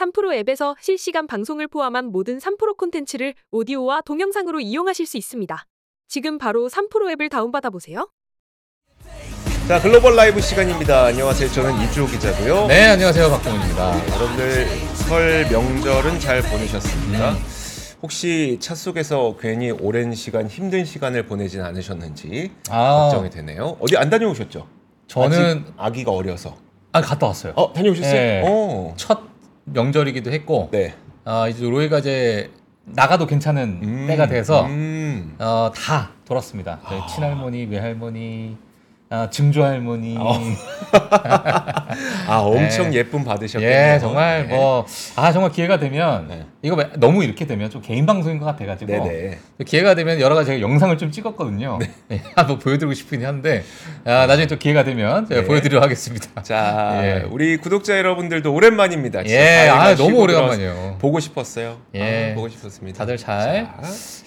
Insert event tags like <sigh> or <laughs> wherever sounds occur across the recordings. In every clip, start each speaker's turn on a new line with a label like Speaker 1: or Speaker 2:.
Speaker 1: 3프로 앱에서 실시간 방송을 포함한 모든 3프로 콘텐츠를 오디오와 동영상으로 이용하실 수 있습니다. 지금 바로 3프로 앱을 다운받아 보세요.
Speaker 2: 자 글로벌 라이브 시간입니다. 안녕하세요. 저는 이주호 기자고요.
Speaker 3: 네, 안녕하세요. 박동훈입니다.
Speaker 2: 여러분들 설 명절은 잘 보내셨습니까?
Speaker 3: 음.
Speaker 2: 혹시 차 속에서 괜히 오랜 시간 힘든 시간을 보내진 않으셨는지
Speaker 3: 아.
Speaker 2: 걱정이 되네요. 어디 안 다녀오셨죠?
Speaker 3: 저는
Speaker 2: 아직 아기가 어려서.
Speaker 3: 아, 갔다 왔어요.
Speaker 2: 어 다녀오셨어요?
Speaker 3: 네.
Speaker 2: 어.
Speaker 3: 첫 명절이기도 했고,
Speaker 2: 네.
Speaker 3: 아, 이제 로이가 이제 나가도 괜찮은
Speaker 2: 음,
Speaker 3: 때가 돼서
Speaker 2: 음.
Speaker 3: 어, 다 돌았습니다. 저희
Speaker 2: 아.
Speaker 3: 친할머니, 외할머니, 아, 증조 할머니.
Speaker 2: 어. <laughs> 아 엄청
Speaker 3: 네.
Speaker 2: 예쁨 받으셨겠네요.
Speaker 3: 예, 정말
Speaker 2: 네.
Speaker 3: 뭐, 아, 정말 기회가 되면,
Speaker 2: 네.
Speaker 3: 이거 왜- 너무 이렇게 되면 좀 개인 방송인 것 같아가지고,
Speaker 2: 네네.
Speaker 3: 기회가 되면 여러 가지 제가 영상을 좀 찍었거든요. 네. <laughs> 한번 보여드리고 싶긴 한데, 아, 나중에 또 기회가 되면
Speaker 2: 네.
Speaker 3: 보여드리도록 하겠습니다.
Speaker 2: 자 <laughs>
Speaker 3: 예.
Speaker 2: 우리 구독자 여러분들도 오랜만입니다.
Speaker 3: 예, 아, 너무 오래간만이에요.
Speaker 2: 들어와서 보고 싶었어요.
Speaker 3: 예.
Speaker 2: 아, 보고 싶었습니다.
Speaker 3: 다들 잘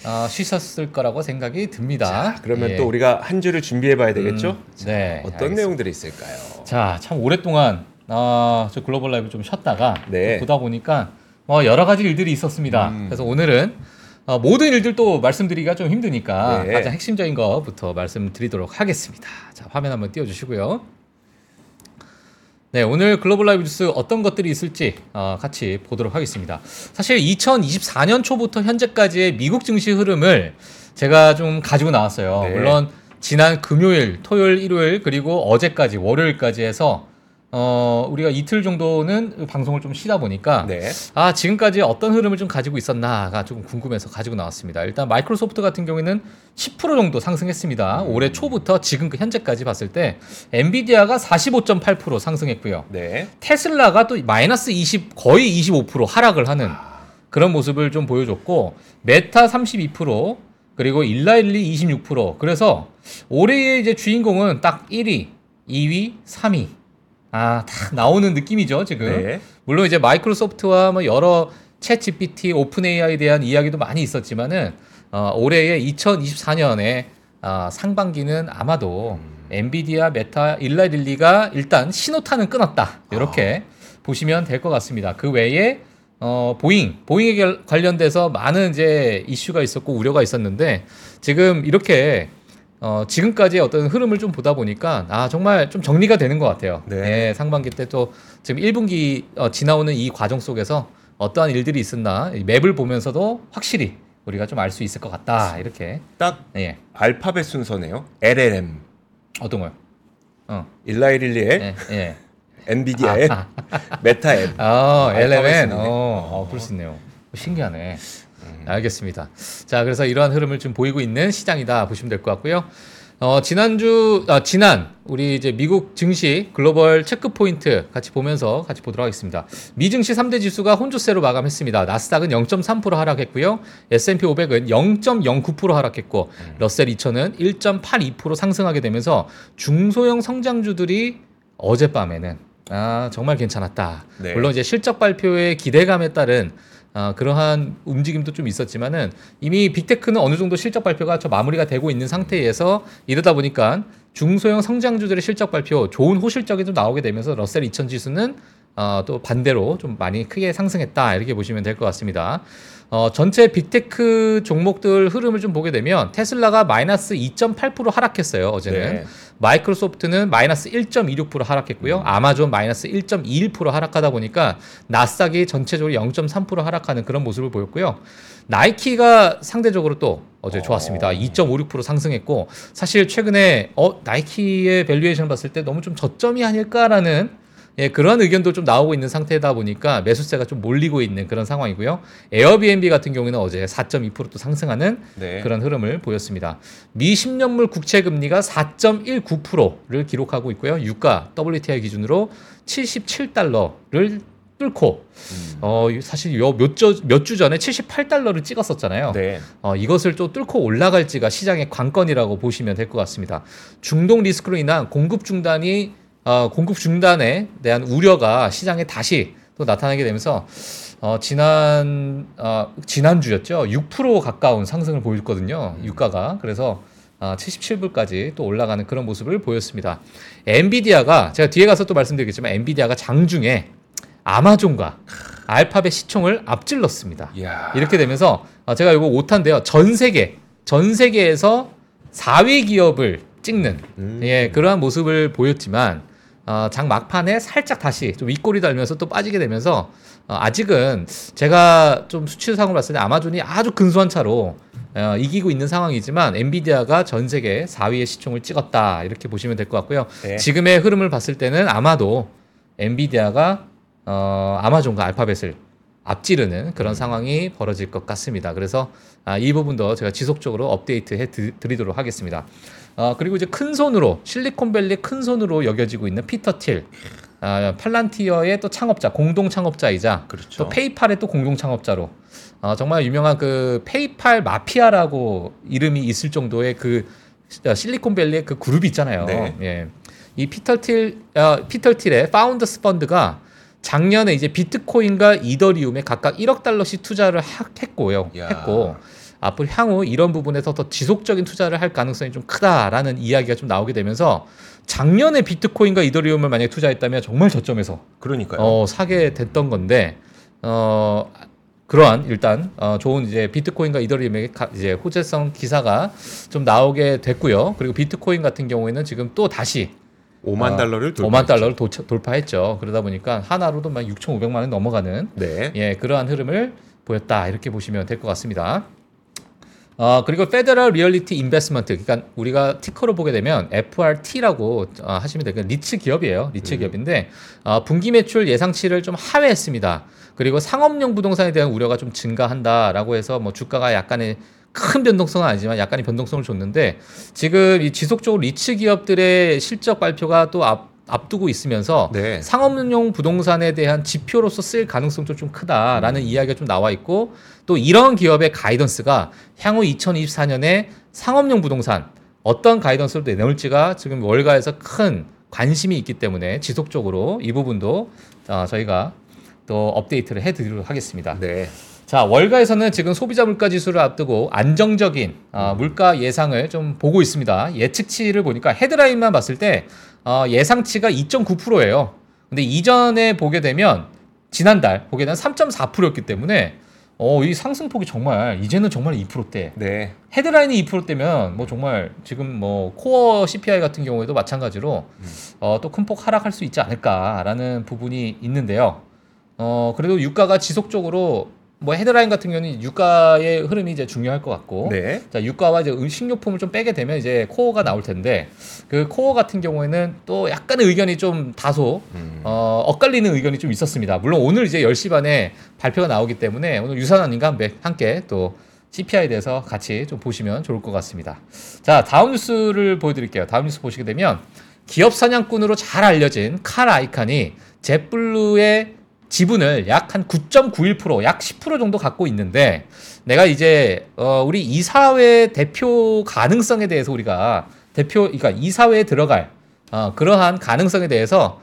Speaker 2: 자,
Speaker 3: 어, 쉬셨을 거라고 생각이 듭니다.
Speaker 2: 자, 그러면
Speaker 3: 예.
Speaker 2: 또 우리가 한 주를 준비해봐야 되겠죠?
Speaker 3: 음,
Speaker 2: 자,
Speaker 3: 네,
Speaker 2: 어떤
Speaker 3: 알겠습니다.
Speaker 2: 내용들이 있을까요?
Speaker 3: 자, 참 오랫동안 아, 저 글로벌 라이브 좀 쉬었다가
Speaker 2: 네.
Speaker 3: 또 보다 보니까 뭐 여러 가지 일들이 있었습니다.
Speaker 2: 음.
Speaker 3: 그래서 오늘은 어, 모든 일들 또 말씀드리기가 좀 힘드니까
Speaker 2: 네.
Speaker 3: 가장 핵심적인 것부터 말씀드리도록 하겠습니다. 자, 화면 한번 띄워주시고요. 네, 오늘 글로벌 라이브 뉴스 어떤 것들이 있을지 어, 같이 보도록 하겠습니다. 사실 2024년 초부터 현재까지의 미국 증시 흐름을 제가 좀 가지고 나왔어요.
Speaker 2: 네.
Speaker 3: 물론 지난 금요일, 토요일, 일요일 그리고 어제까지 월요일까지 해서 어, 우리가 이틀 정도는 방송을 좀 쉬다 보니까
Speaker 2: 네.
Speaker 3: 아 지금까지 어떤 흐름을 좀 가지고 있었나가 조금 궁금해서 가지고 나왔습니다. 일단 마이크로소프트 같은 경우에는 10% 정도 상승했습니다. 올해 초부터 지금 그 현재까지 봤을 때 엔비디아가 45.8% 상승했고요.
Speaker 2: 네.
Speaker 3: 테슬라가 또 마이너스 20 거의 25% 하락을 하는 그런 모습을 좀 보여줬고 메타 32% 그리고 일라일리 26% 그래서 올해의 이제 주인공은 딱 1위, 2위, 3위 아 다 나오는 느낌이죠 지금
Speaker 2: 네.
Speaker 3: 물론 이제 마이크로소프트와 뭐 여러 챗 GPT, 오픈 AI에 대한 이야기도 많이 있었지만은 어, 올해의 2024년에 어, 상반기는 아마도 엔비디아, 메타, 일라이릴리가 일단 신호탄은 끊었다 이렇게 보시면 될 것 같습니다. 그 외에 어, 보잉, 보잉에 결- 관련돼서 많은 이제 이슈가 있었고 우려가 있었는데 지금 이렇게 어, 지금까지의 어떤 흐름을 좀 보다 보니까 아 정말 좀 정리가 되는 것 같아요.
Speaker 2: 네.
Speaker 3: 예, 상반기 때 또 지금 1분기 어, 지나오는 이 과정 속에서 어떠한 일들이 있었나 이 맵을 보면서도 확실히 우리가 좀 알 수 있을 것 같다 이렇게
Speaker 2: 딱
Speaker 3: 예
Speaker 2: 알파벳 순서네요. LMN,
Speaker 3: 어떤 거요? 어,
Speaker 2: 일라이릴리의
Speaker 3: 예, 예.
Speaker 2: 엔비디아의 메타 앱.
Speaker 3: 아,
Speaker 2: 알파벳
Speaker 3: LMN.
Speaker 2: 순이네.
Speaker 3: 어, 어, 그럴 수 있네요. 신기하네. 알겠습니다. 자, 그래서 이러한 흐름을 좀 보이고 있는 시장이다 보시면 될 것 같고요. 어, 지난주, 아, 지난, 우리 이제 미국 증시 글로벌 체크 포인트 같이 보면서 같이 보도록 하겠습니다. 미 증시 3대 지수가 혼조세로 마감했습니다. 나스닥은 0.3% 하락했고요. S&P 500은 0.09% 하락했고, 러셀 2000은 1.82% 상승하게 되면서 중소형 성장주들이 어젯밤에는 아, 정말 괜찮았다.
Speaker 2: 네.
Speaker 3: 물론 이제 실적 발표의 기대감에 따른 아, 그러한 움직임도 좀 있었지만은 이미 빅테크는 어느 정도 실적 발표가 저 마무리가 되고 있는 상태에서 이러다 보니까 중소형 성장주들의 실적 발표 좋은 호실적이 좀 나오게 되면서 러셀 2000 지수는 어, 또 반대로 좀 많이 크게 상승했다 이렇게 보시면 될 것 같습니다. 어, 전체 빅테크 종목들 흐름을 좀 보게 되면 테슬라가 마이너스 2.8% 하락했어요 어제는.
Speaker 2: 네.
Speaker 3: 마이크로소프트는 마이너스 1.26% 하락했고요. 아마존 마이너스 1.21% 하락하다 보니까 나스닥이 전체적으로 0.3% 하락하는 그런 모습을 보였고요. 나이키가 상대적으로 또 어제 좋았습니다. 2.56% 상승했고 사실 최근에 어 나이키의 valuation 봤을 때 너무 좀 저점이 아닐까라는 예, 그런 의견도 좀 나오고 있는 상태다 보니까 매수세가 좀 몰리고 있는 그런 상황이고요. 에어비앤비 같은 경우에는 어제 4.2%또 상승하는
Speaker 2: 네.
Speaker 3: 그런 흐름을 보였습니다. 미 10년물 국채 금리가 4.19%를 기록하고 있고요. 유가 WTI 기준으로 77달러를 뚫고 어 사실 요몇주 주 전에 78달러를 찍었었잖아요.
Speaker 2: 네.
Speaker 3: 어, 이것을 또 뚫고 올라갈지가 시장의 관건이라고 보시면 될 것 같습니다. 중동 리스크로 인한 공급 중단이 어, 공급 중단에 대한 우려가 시장에 다시 또 나타나게 되면서 어, 지난 어, 지난 주였죠. 6% 가까운 상승을 보였거든요. 유가가. 그래서 아, 77불까지 또 올라가는 그런 모습을 보였습니다. 엔비디아가 제가 뒤에 가서 또 말씀드리겠지만 엔비디아가 장중에 아마존과 알파벳 시총을 앞질렀습니다.
Speaker 2: 이야.
Speaker 3: 이렇게 되면서 어, 제가 이거 오타인데요. 전 세계 전 세계에서 4위 기업을 찍는
Speaker 2: 음.
Speaker 3: 예 그러한 모습을 보였지만 어, 장 막판에 살짝 다시 좀 윗골이 달면서 또 빠지게 되면서 어, 아직은 제가 좀 수치상으로 봤을 때 아마존이 아주 근소한 차로 어, 이기고 있는 상황이지만 엔비디아가 전 세계 4위의 시총을 찍었다 이렇게 보시면 될 것 같고요.
Speaker 2: 네.
Speaker 3: 지금의 흐름을 봤을 때는 아마도 엔비디아가 어, 아마존과 알파벳을 앞지르는 그런 상황이 벌어질 것 같습니다. 그래서 아, 이 부분도 제가 지속적으로 업데이트해 드- 드리도록 하겠습니다. 어, 그리고 이제 큰 손으로 실리콘밸리 큰 손으로 여겨지고 있는 피터 틸, 아, 팔란티어의 또 창업자, 공동 창업자이자
Speaker 2: 그렇죠.
Speaker 3: 또 페이팔의 또 공동 창업자로 어, 정말 유명한 그 페이팔 마피아라고 이름이 있을 정도의 그 시- 실리콘밸리의 그 그룹이 있잖아요.
Speaker 2: 네.
Speaker 3: 예. 이 피터 틸, 어, 피터 틸의 파운더스 펀드가 작년에 이제 비트코인과 이더리움에 각각 1억 달러씩 투자를 하- 했고요.
Speaker 2: 이야.
Speaker 3: 했고 앞으로 향후 이런 부분에서 더 지속적인 투자를 할 가능성이 좀 크다라는 이야기가 좀 나오게 되면서 작년에 비트코인과 이더리움을 만약에 투자했다면 정말 저점에서
Speaker 2: 그러니까요.
Speaker 3: 어, 사게 됐던 건데 어 그러한 일단 어, 좋은 이제 비트코인과 이더리움의 가- 이제 호재성 기사가 좀 나오게 됐고요. 그리고 비트코인 같은 경우에는 지금 또 다시
Speaker 2: 5만
Speaker 3: 어,
Speaker 2: 달러를 돌
Speaker 3: 5만 달러를 도차- 돌파했죠. 그러다 보니까 하나로도 막 6,500만 원 넘어가는
Speaker 2: 네.
Speaker 3: 예 그러한 흐름을 보였다 이렇게 보시면 될 것 같습니다. 어 그리고 Federal Realty Investment 그러니까 우리가 ticker로 보게 되면 FRT라고 어, 하시면 되고 리츠 기업이에요. 리츠 기업인데 어, 분기 매출 예상치를 좀 하회했습니다. 그리고 상업용 부동산에 대한 우려가 좀 증가한다라고 해서 뭐 주가가 약간의 큰 변동성은 아니지만 약간의 변동성을 줬는데 지금 이 지속적으로 리츠 기업들의 실적 발표가 또 앞, 앞두고 있으면서
Speaker 2: 네.
Speaker 3: 상업용 부동산에 대한 지표로서 쓸 가능성도 좀 크다라는
Speaker 2: 음.
Speaker 3: 이야기가 좀 나와 있고 또 이런 기업의 가이던스가 향후 2024년에 상업용 부동산 어떤 가이던스를 내놓을지가 지금 월가에서 큰 관심이 있기 때문에 지속적으로 이 부분도 어, 저희가 또 업데이트를 해드리도록 하겠습니다.
Speaker 2: 네.
Speaker 3: 자 월가에서는 지금 소비자 물가 지수를 앞두고 안정적인 어, 물가 예상을 좀 보고 있습니다. 예측치를 보니까 헤드라인만 봤을 때 어, 예상치가 2.9%예요. 근데 이전에 보게 되면 지난달 보게 되면 3.4%였기 때문에 어, 이 상승폭이 정말 이제는 정말 2%대.
Speaker 2: 네.
Speaker 3: 헤드라인이 2%대면 뭐 정말 지금 뭐 코어 CPI 같은 경우에도 마찬가지로 어, 또 큰 폭 하락할 수 있지 않을까라는 부분이 있는데요. 어, 그래도 유가가 지속적으로 뭐 헤드라인 같은 경우는 유가의 흐름이 이제 중요할 것 같고
Speaker 2: 네.
Speaker 3: 자 유가와 이제 식료품을 좀 빼게 되면 이제 코어가 나올 텐데 그 코어 같은 경우에는 또 약간의 의견이 좀 다소
Speaker 2: 음.
Speaker 3: 어, 엇갈리는 의견이 좀 있었습니다. 물론 오늘 이제 10시 반에 발표가 나오기 때문에 오늘 유산환 님과 함께- 함께 또 CPI에 대해서 같이 좀 보시면 좋을 것 같습니다. 자, 다음 뉴스를 보여드릴게요. 다음 뉴스 보시게 되면 기업 사냥꾼으로 잘 알려진 칼 아이칸이 젯블루의 지분을 약 한 9.91%, 약 10% 정도 갖고 있는데 내가 이제 어, 우리 이사회 대표 가능성에 대해서 우리가 대표, 그러니까 이사회에 들어갈 어, 그러한 가능성에 대해서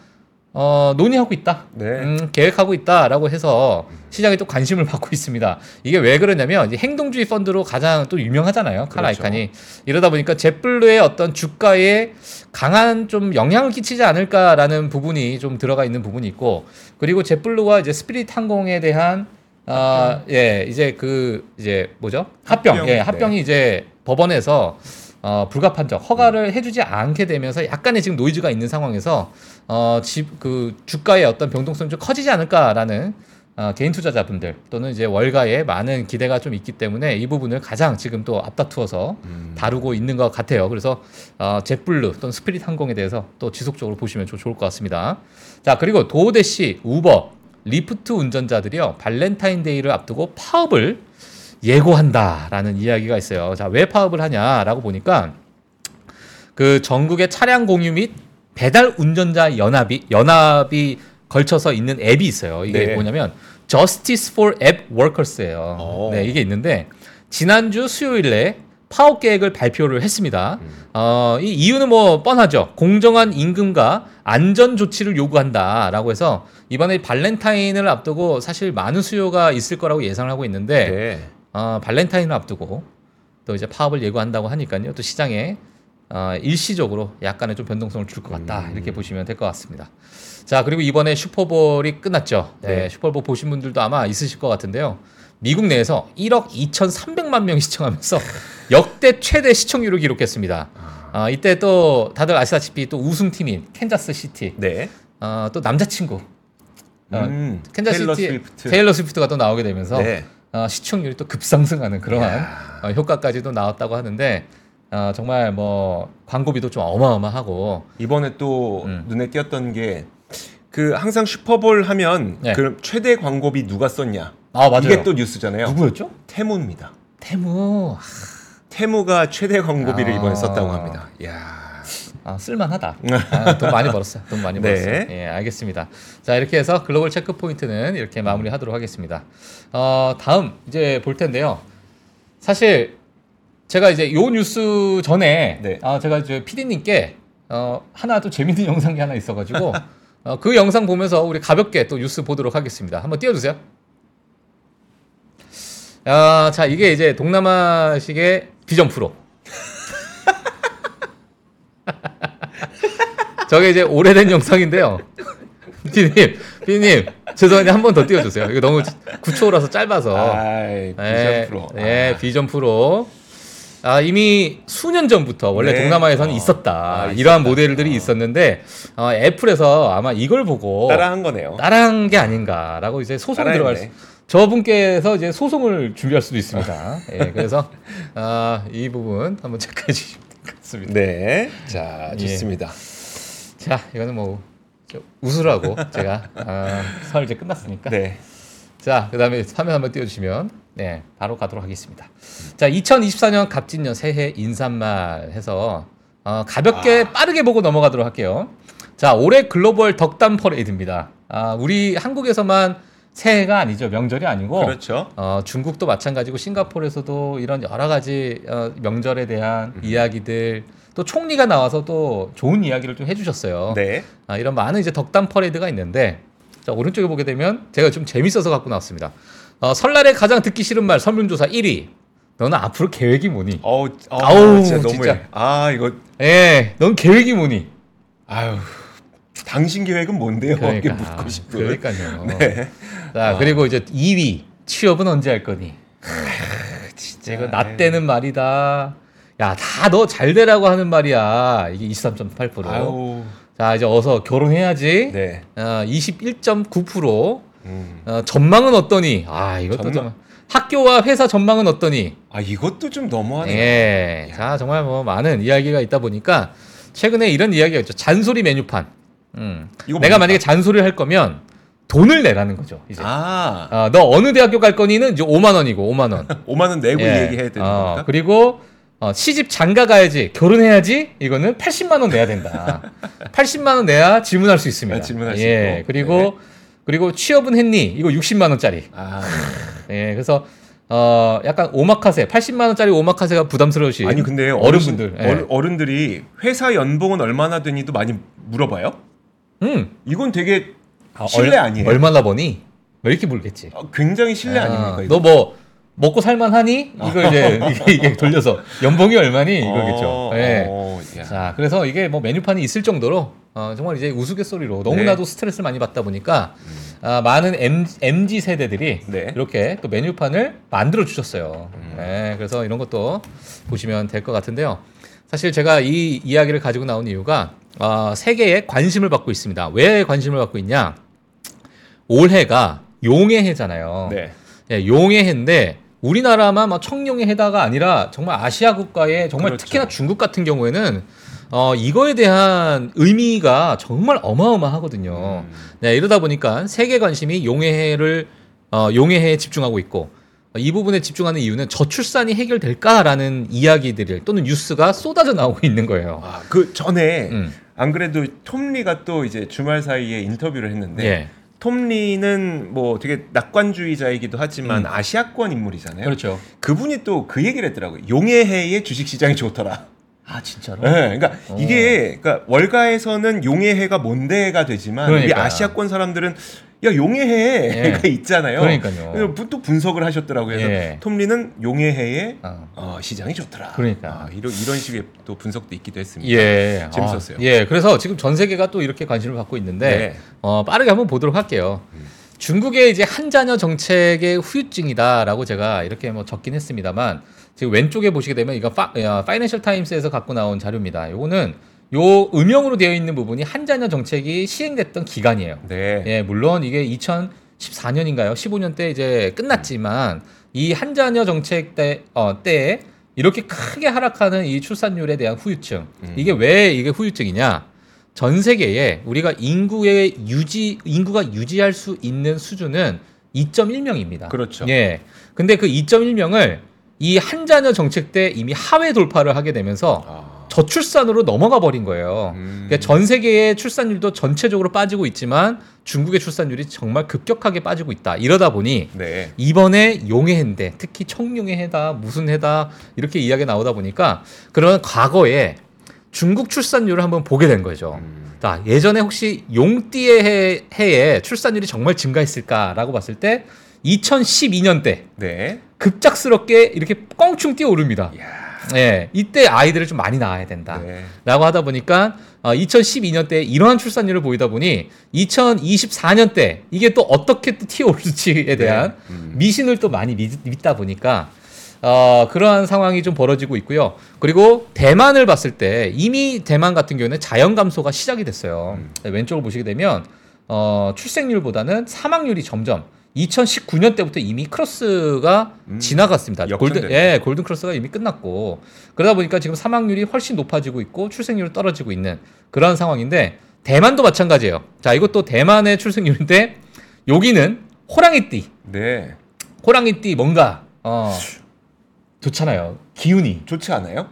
Speaker 3: 어, 논의하고 있다.
Speaker 2: 네.
Speaker 3: 음, 계획하고 있다라고 해서 시장에 또 관심을 <laughs> 받고 있습니다. 이게 왜 그러냐면 이제 행동주의 펀드로 가장 또 유명하잖아요. 칼
Speaker 2: 그렇죠.
Speaker 3: 아이칸이 이러다 보니까 젯블루의 어떤 주가에 강한 좀 영향을 끼치지 않을까라는 부분이 좀 들어가 있는 부분이 있고 그리고 젯블루와 이제 스피릿 항공에 대한 아, 예, 이제 그 이제 뭐죠? 합병.
Speaker 2: 합병,
Speaker 3: 예,
Speaker 2: 네.
Speaker 3: 합병이 이제 법원에서 어, 불가 판정, 허가를 해주지 않게 되면서 약간의 지금 노이즈가 있는 상황에서 어, 집, 그 주가의 어떤 변동성이 좀 커지지 않을까라는 어, 개인 투자자분들 또는 이제 월가에 많은 기대가 좀 있기 때문에 이 부분을 가장 지금 또 앞다투어서
Speaker 2: 음.
Speaker 3: 다루고 있는 것 같아요. 그래서 어, 젯블루 또는 스피릿 항공에 대해서 또 지속적으로 보시면 좀 좋을 것 같습니다. 자 그리고 도어대시, 우버, 리프트 운전자들이요 발렌타인데이를 앞두고 파업을 예고한다라는 이야기가 있어요. 자 왜 파업을 하냐라고 보니까 그 전국의 차량 공유 및 배달 운전자 연합이 연합이 걸쳐서 있는 앱이 있어요. 이게
Speaker 2: 네.
Speaker 3: 뭐냐면 Justice for App Workers예요.
Speaker 2: 오.
Speaker 3: 네, 이게 있는데 지난주 수요일에 파업 계획을 발표를 했습니다. 어, 이 이유는 뭐 뻔하죠. 공정한 임금과 안전 조치를 요구한다라고 해서 이번에 발렌타인을 앞두고 사실 많은 수요가 있을 거라고 예상을 하고 있는데
Speaker 2: 네.
Speaker 3: 어, 발렌타인을 앞두고 또 이제 파업을 예고한다고 하니까요. 또 시장에 어, 일시적으로 약간의 좀 변동성을 줄 것 같다
Speaker 2: 음.
Speaker 3: 이렇게 보시면 될 것 같습니다. 자 그리고 이번에 슈퍼볼이 끝났죠. 네,
Speaker 2: 네.
Speaker 3: 슈퍼볼 보신 분들도 아마 있으실 것 같은데요. 미국 내에서 1억 2,300만 명이 시청하면서 <laughs> 역대 최대 시청률을 기록했습니다. 아, 이때 또 다들 아시다시피 또 우승팀인 캔자스 시티
Speaker 2: 네.
Speaker 3: 어, 또 남자친구 어,
Speaker 2: 음,
Speaker 3: 캔자스
Speaker 2: 테일러
Speaker 3: 시티
Speaker 2: 스위프트.
Speaker 3: 테일러 스위프트가 또 나오게 되면서
Speaker 2: 네.
Speaker 3: 어, 시청률이 또 급상승하는 그러한. 어, 효과까지도 나왔다고 하는데 어, 정말 뭐 광고비도 좀 어마어마하고
Speaker 2: 이번에 또
Speaker 3: 음.
Speaker 2: 눈에 띄었던 게 그 항상 슈퍼볼 하면
Speaker 3: 네.
Speaker 2: 그 최대 광고비 누가 썼냐?
Speaker 3: 아 맞아요.
Speaker 2: 이게 또 뉴스잖아요.
Speaker 3: 누구였죠?
Speaker 2: 테무입니다.
Speaker 3: 테무
Speaker 2: 테무가 최대 광고비를
Speaker 3: 아.
Speaker 2: 이번에 썼다고 합니다. 야.
Speaker 3: 아, 쓸만하다. <laughs> 아, 돈 많이 벌었어요. 돈 많이
Speaker 2: 네.
Speaker 3: 벌었어요. 예, 알겠습니다. 자, 이렇게 해서 글로벌 체크 포인트는 이렇게 마무리하도록 하겠습니다. 어, 다음 이제 볼 텐데요. 사실 제가 이제 요 뉴스 전에
Speaker 2: 네.
Speaker 3: 아, 제가 이제 PD님께 어, 하나 또 재밌는 <laughs> 영상이 하나 있어가지고 어, 그 영상 보면서 우리 가볍게 또 뉴스 보도록 하겠습니다. 한번 띄워주세요. 아, 자, 이게 이제 동남아식의 비전 프로. <laughs> 저게 이제 오래된 영상인데요. 피디님, 피디님, 죄송한데 한 번 더 띄워주세요. 이거 너무 9초라서 짧아서.
Speaker 2: 아이, 비전
Speaker 3: 예,
Speaker 2: 프로.
Speaker 3: 예,
Speaker 2: 아.
Speaker 3: 비전 프로. 아, 이미 수년 전부터 원래
Speaker 2: 네.
Speaker 3: 동남아에서는
Speaker 2: 어.
Speaker 3: 있었다.
Speaker 2: 아,
Speaker 3: 이러한
Speaker 2: 있었다.
Speaker 3: 모델들이
Speaker 2: 어.
Speaker 3: 있었는데 어, 애플에서 아마 이걸 보고
Speaker 2: 따라한 거네요.
Speaker 3: 따라한 게 아닌가라고 이제 소송
Speaker 2: 따라했네.
Speaker 3: 들어갈 수. 저분께서 이제 소송을 준비할 수도 있습니다. 예, 그래서 <laughs> 아, 이 부분 한번 체크해 주시면 될 것 같습니다.
Speaker 2: 네. 자,
Speaker 3: 예.
Speaker 2: 좋습니다.
Speaker 3: 자, 이거는 뭐 저, 웃으라고 제가 아, 설 이제 끝났으니까.
Speaker 2: 네.
Speaker 3: 자, 그다음에 화면 한번 띄워주시면 네 바로 가도록 하겠습니다. 자, 2024년 갑진년 새해 인사말 해서 어, 가볍게 빠르게 보고 넘어가도록 할게요. 자, 올해 글로벌 덕담 퍼레이드입니다. 아, 우리 한국에서만 새해가 아니죠, 명절이 아니고
Speaker 2: 그렇죠.
Speaker 3: 어, 중국도 마찬가지고 싱가포르에서도 이런 여러 가지 어, 명절에 대한
Speaker 2: 음.
Speaker 3: 이야기들 또 총리가 나와서 또 좋은 이야기를 좀 해주셨어요.
Speaker 2: 네.
Speaker 3: 아, 이런 많은 이제 덕담 퍼레이드가 있는데 자, 오른쪽에 보게 되면 제가 좀 재밌어서 갖고 나왔습니다. 어, 설날에 가장 듣기 싫은 말 설문조사 1위. 너는 앞으로 계획이 뭐니?
Speaker 2: 어우, 어,
Speaker 3: 아우,
Speaker 2: 진짜
Speaker 3: 진짜.
Speaker 2: 너무해. 아, 이거
Speaker 3: 예, 넌 계획이 뭐니?
Speaker 2: 아유. 당신 계획은 뭔데요?
Speaker 3: 그러니까,
Speaker 2: 묻고 싶은.
Speaker 3: 그러니까요.
Speaker 2: 네.
Speaker 3: 자, 그리고 이제 2위. 취업은 언제 할 거니?
Speaker 2: 진짜.
Speaker 3: 이거 나 때는 말이다. 야, 다 너 잘 되라고 하는 말이야. 이게 23.8%.
Speaker 2: 아유.
Speaker 3: 자, 이제 어서 결혼해야지.
Speaker 2: 네.
Speaker 3: 어, 21.9%.
Speaker 2: 음.
Speaker 3: 어, 전망은 어떠니? 아, 이것도
Speaker 2: 전망?
Speaker 3: 좀 학교와 회사 전망은 어떠니?
Speaker 2: 아, 이것도 좀 너무하네.
Speaker 3: 예. 자, 정말 뭐 많은 이야기가 있다 보니까 최근에 이런 이야기가 있죠. 잔소리 메뉴판. 음.
Speaker 2: 이거
Speaker 3: 내가
Speaker 2: 뭡니까?
Speaker 3: 만약에 잔소리를 할 거면 돈을 내라는 거죠. 이제.
Speaker 2: 아.
Speaker 3: 어, 너 어느 대학교 갈 거니는 이제 5만 원이고 5만 원. <laughs>
Speaker 2: 5만 원 내고
Speaker 3: 예.
Speaker 2: 얘기해야 되는
Speaker 3: 어,
Speaker 2: 겁니까?
Speaker 3: 그리고 어, 시집 장가 가야지 결혼해야지 이거는 80만 원 내야 된다. <laughs> 80만 원 내야 질문할 수 있습니다.
Speaker 2: 아, 질문할 수
Speaker 3: 예.
Speaker 2: 있고.
Speaker 3: 그리고
Speaker 2: 네.
Speaker 3: 그리고 취업은 했니? 이거 60만 원짜리.
Speaker 2: 아.
Speaker 3: 예. 그래서 어 약간 오마카세 80만 원짜리 오마카세가 부담스러우신
Speaker 2: 아니 근데
Speaker 3: 어른분들. 예.
Speaker 2: 어른, 어른들이 회사 연봉은 얼마나 되니도 많이 물어봐요?
Speaker 3: 음.
Speaker 2: 이건 되게
Speaker 3: 아,
Speaker 2: 신뢰
Speaker 3: 얼-
Speaker 2: 아니에요?
Speaker 3: 얼마나 버니? 왜 이렇게 물겠지?
Speaker 2: 어, 굉장히 신뢰 아, 닙니까?
Speaker 3: 너 뭐 먹고 살만하니? 이거 이제 <laughs> 이게, 이게 돌려서 연봉이 얼마니? 이거겠죠.
Speaker 2: 어,
Speaker 3: 예.
Speaker 2: 어, 야.
Speaker 3: 자, 그래서 이게 뭐 메뉴판이 있을 정도로 어, 정말 이제 우스갯소리로 너무나도 스트레스를 많이 받다 보니까 아, 많은 M, MG 세대들이
Speaker 2: 네.
Speaker 3: 이렇게 또 메뉴판을 만들어 주셨어요.
Speaker 2: 음.
Speaker 3: 네, 그래서 이런 것도 보시면 될 것 같은데요. 사실 제가 이 이야기를 가지고 나온 이유가 어, 세계에 관심을 받고 있습니다. 왜 관심을 받고 있냐? 올해가 용의 해잖아요.
Speaker 2: 네.
Speaker 3: 예, 용의 해인데 우리나라만 막 청룡의 해다가 아니라 정말 아시아 국가의 정말
Speaker 2: 그렇죠.
Speaker 3: 특히나 중국 같은 경우에는 어, 이거에 대한 의미가 정말 어마어마하거든요.
Speaker 2: 음.
Speaker 3: 네, 이러다 보니까 세계 관심이 용의 해를 어, 용의 해에 집중하고 있고 어, 이 부분에 집중하는 이유는 저출산이 해결될까라는 이야기들 또는 뉴스가 쏟아져 나오고 있는 거예요.
Speaker 2: 아, 그 전에
Speaker 3: 음.
Speaker 2: 안 그래도 톰리가 또 이제 주말 사이에 인터뷰를 했는데
Speaker 3: 예.
Speaker 2: 톰리는 뭐 되게 낙관주의자이기도 하지만
Speaker 3: 음.
Speaker 2: 아시아권 인물이잖아요.
Speaker 3: 그렇죠.
Speaker 2: 그분이 또 그 얘기를 했더라고요. 용의 해의 주식 시장이 좋더라.
Speaker 3: 아 진짜로?
Speaker 2: 네, 그러니까
Speaker 3: 어.
Speaker 2: 이게 그러니까 월가에서는 용의 해가 뭔데가 되지만 우리
Speaker 3: 그러니까.
Speaker 2: 아시아권 사람들은 야 용해해가 있잖아요.
Speaker 3: 그러니까요.
Speaker 2: 또 분석을 하셨더라고요. 그래서
Speaker 3: 예.
Speaker 2: 톰리는 용해해의
Speaker 3: 어.
Speaker 2: 어, 시장이 좋더라.
Speaker 3: 그러니까.
Speaker 2: 아, 이런 이런 식의 또 분석도 있기도 했습니다.
Speaker 3: 예.
Speaker 2: 재밌었어요.
Speaker 3: 아, 예. 그래서 지금 전 세계가 또 이렇게 관심을 갖고 있는데
Speaker 2: 네.
Speaker 3: 어, 빠르게 한번 보도록 할게요. 중국의 이제 한 자녀 정책의 후유증이다라고 제가 이렇게 뭐 적긴 했습니다만 지금 왼쪽에 보시게 되면 이거 파, 야, 파이낸셜 타임스에서 갖고 나온 자료입니다. 요거는 요 음영으로 되어 있는 부분이 한자녀 정책이 시행됐던 기간이에요.
Speaker 2: 네.
Speaker 3: 예, 물론 이게 2014년인가요? 15년 때 이제 끝났지만 이 한자녀 정책 때, 어, 때에 이렇게 크게 하락하는 이 출산율에 대한 후유증.
Speaker 2: 음.
Speaker 3: 이게 왜 이게 후유증이냐? 전 세계에 우리가 인구의 유지, 인구가 유지할 수 있는 수준은 2.1명입니다.
Speaker 2: 그렇죠.
Speaker 3: 예. 근데 그 2.1명을 이 한자녀 정책 때 이미 하회 돌파를 하게 되면서
Speaker 2: 아.
Speaker 3: 저출산으로 넘어가 버린 거예요.
Speaker 2: 음.
Speaker 3: 그러니까 전 세계의 출산율도 전체적으로 빠지고 있지만 중국의 출산율이 정말 급격하게 빠지고 있다. 이러다 보니
Speaker 2: 네.
Speaker 3: 이번에 용해해인데 특히 청룡의 해다 무슨 해다 이렇게 이야기가 나오다 보니까 그런 과거에 중국 출산율을 한번 보게 된 거죠.
Speaker 2: 음.
Speaker 3: 자, 예전에 혹시 용띠의 해, 해에 출산율이 정말 증가했을까라고 봤을 때 2012년 때
Speaker 2: 네.
Speaker 3: 급작스럽게 이렇게 껑충 뛰어오릅니다.
Speaker 2: 이야.
Speaker 3: 예, 이때 아이들을 좀 많이 낳아야 된다.
Speaker 2: 네.
Speaker 3: 라고 하다 보니까 어, 2012년 때 이러한 출산율을 보이다 보니 2024년 때 이게 또 어떻게 또 튀어오를지에 대한
Speaker 2: 네. 음.
Speaker 3: 미신을 또 많이 믿, 믿다 보니까 어, 그러한 상황이 좀 벌어지고 있고요. 그리고 대만을 봤을 때 이미 대만 같은 경우는 자연 감소가 시작이 됐어요.
Speaker 2: 음.
Speaker 3: 왼쪽을 보시게 되면 어, 출생률보다는 사망률이 점점 2019년 때부터 이미 크로스가
Speaker 2: 음.
Speaker 3: 지나갔습니다. 골든
Speaker 2: 역전됐네.
Speaker 3: 예, 골든 크로스가 이미 끝났고 그러다 보니까 지금 사망률이 훨씬 높아지고 있고 출생률이 떨어지고 있는 그런 상황인데 대만도 마찬가지예요. 자, 이것도 대만의 출생률인데 여기는 호랑이띠.
Speaker 2: 네.
Speaker 3: 호랑이띠 뭔가 어 좋잖아요. 기운이
Speaker 2: 좋지 않아요?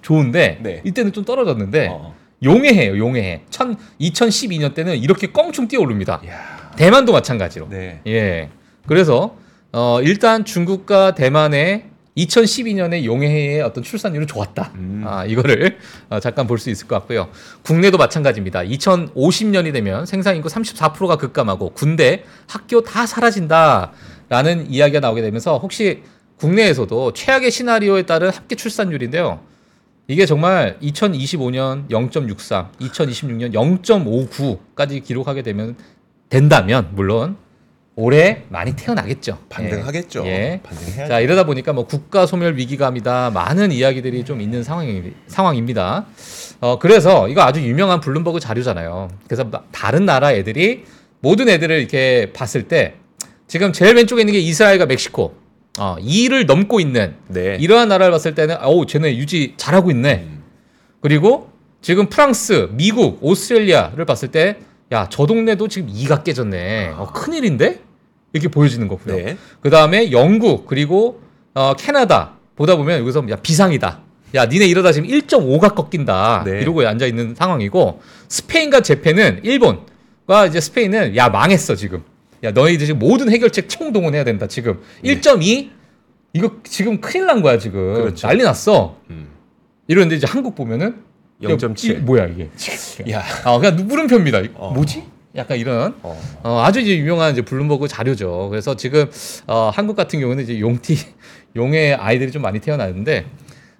Speaker 3: 좋은데
Speaker 2: 네.
Speaker 3: 이때는 좀 떨어졌는데
Speaker 2: 어.
Speaker 3: 용해해요. 용해해. 천 2012년 때는 이렇게 껑충 뛰어오릅니다.
Speaker 2: 이야.
Speaker 3: 대만도 마찬가지로.
Speaker 2: 네.
Speaker 3: 예. 그래서 어 일단 중국과 대만의 2012년에 용해의 어떤 출산율은 좋았다.
Speaker 2: 음.
Speaker 3: 아, 이거를 어, 잠깐 볼 수 있을 것 같고요. 국내도 마찬가지입니다. 2050년이 되면 생산 인구 34%가 급감하고 군대, 학교 다 사라진다라는 이야기가 나오게 되면서 혹시 국내에서도 최악의 시나리오에 따른 합계 출산율인데요. 이게 정말 2025년 0.63, 2026년 0.59까지 기록하게 되면 된다면 물론 올해 많이 태어나겠죠.
Speaker 2: 반등하겠죠.
Speaker 3: 예.
Speaker 2: 반등해야죠.
Speaker 3: 자 이러다 보니까 뭐 국가 소멸 위기감이다 많은 이야기들이 좀 있는 상황이, 상황입니다. 어 그래서 이거 아주 유명한 블룸버그 자료잖아요. 그래서 마- 다른 나라 애들이 모든 애들을 이렇게 봤을 때 지금 제일 왼쪽에 있는 게 이스라엘과 멕시코 어 2를 넘고 있는
Speaker 2: 네.
Speaker 3: 이러한 나라를 봤을 때는 어우 쟤네 유지 잘하고 있네.
Speaker 2: 음.
Speaker 3: 그리고 지금 프랑스, 미국, 오스트레일리아를 봤을 때 야 저 동네도 지금 2가 깨졌네. 어, 큰일인데 이렇게 보여지는 거고요.
Speaker 2: 네.
Speaker 3: 그 다음에 영국 그리고 어, 캐나다 보다 보면 여기서 야 비상이다. 야 니네 이러다 지금 1.5가 꺾인다.
Speaker 2: 네.
Speaker 3: 이러고 앉아 있는 상황이고 스페인과 재팬은 일본과 이제 스페인은 야 망했어 지금. 야 너희들 지금 모든 해결책 총동원해야 된다 지금.
Speaker 2: 네.
Speaker 3: 1.2 이거 지금 큰일 난 거야 지금.
Speaker 2: 그렇죠.
Speaker 3: 난리 났어.
Speaker 2: 음.
Speaker 3: 이러는데 이제 한국 보면은 야,
Speaker 2: 0.7.
Speaker 3: 이 뭐야 이게?
Speaker 2: 야.
Speaker 3: 아 그냥 물음표입니다.
Speaker 2: 어.
Speaker 3: 뭐지? 약간 이런
Speaker 2: 어.
Speaker 3: 어, 아주 이제 유명한 이제 블룸버그 자료죠. 그래서 지금 어, 한국 같은 경우는 이제 용티 <laughs> 용의 아이들이 좀 많이 태어나는데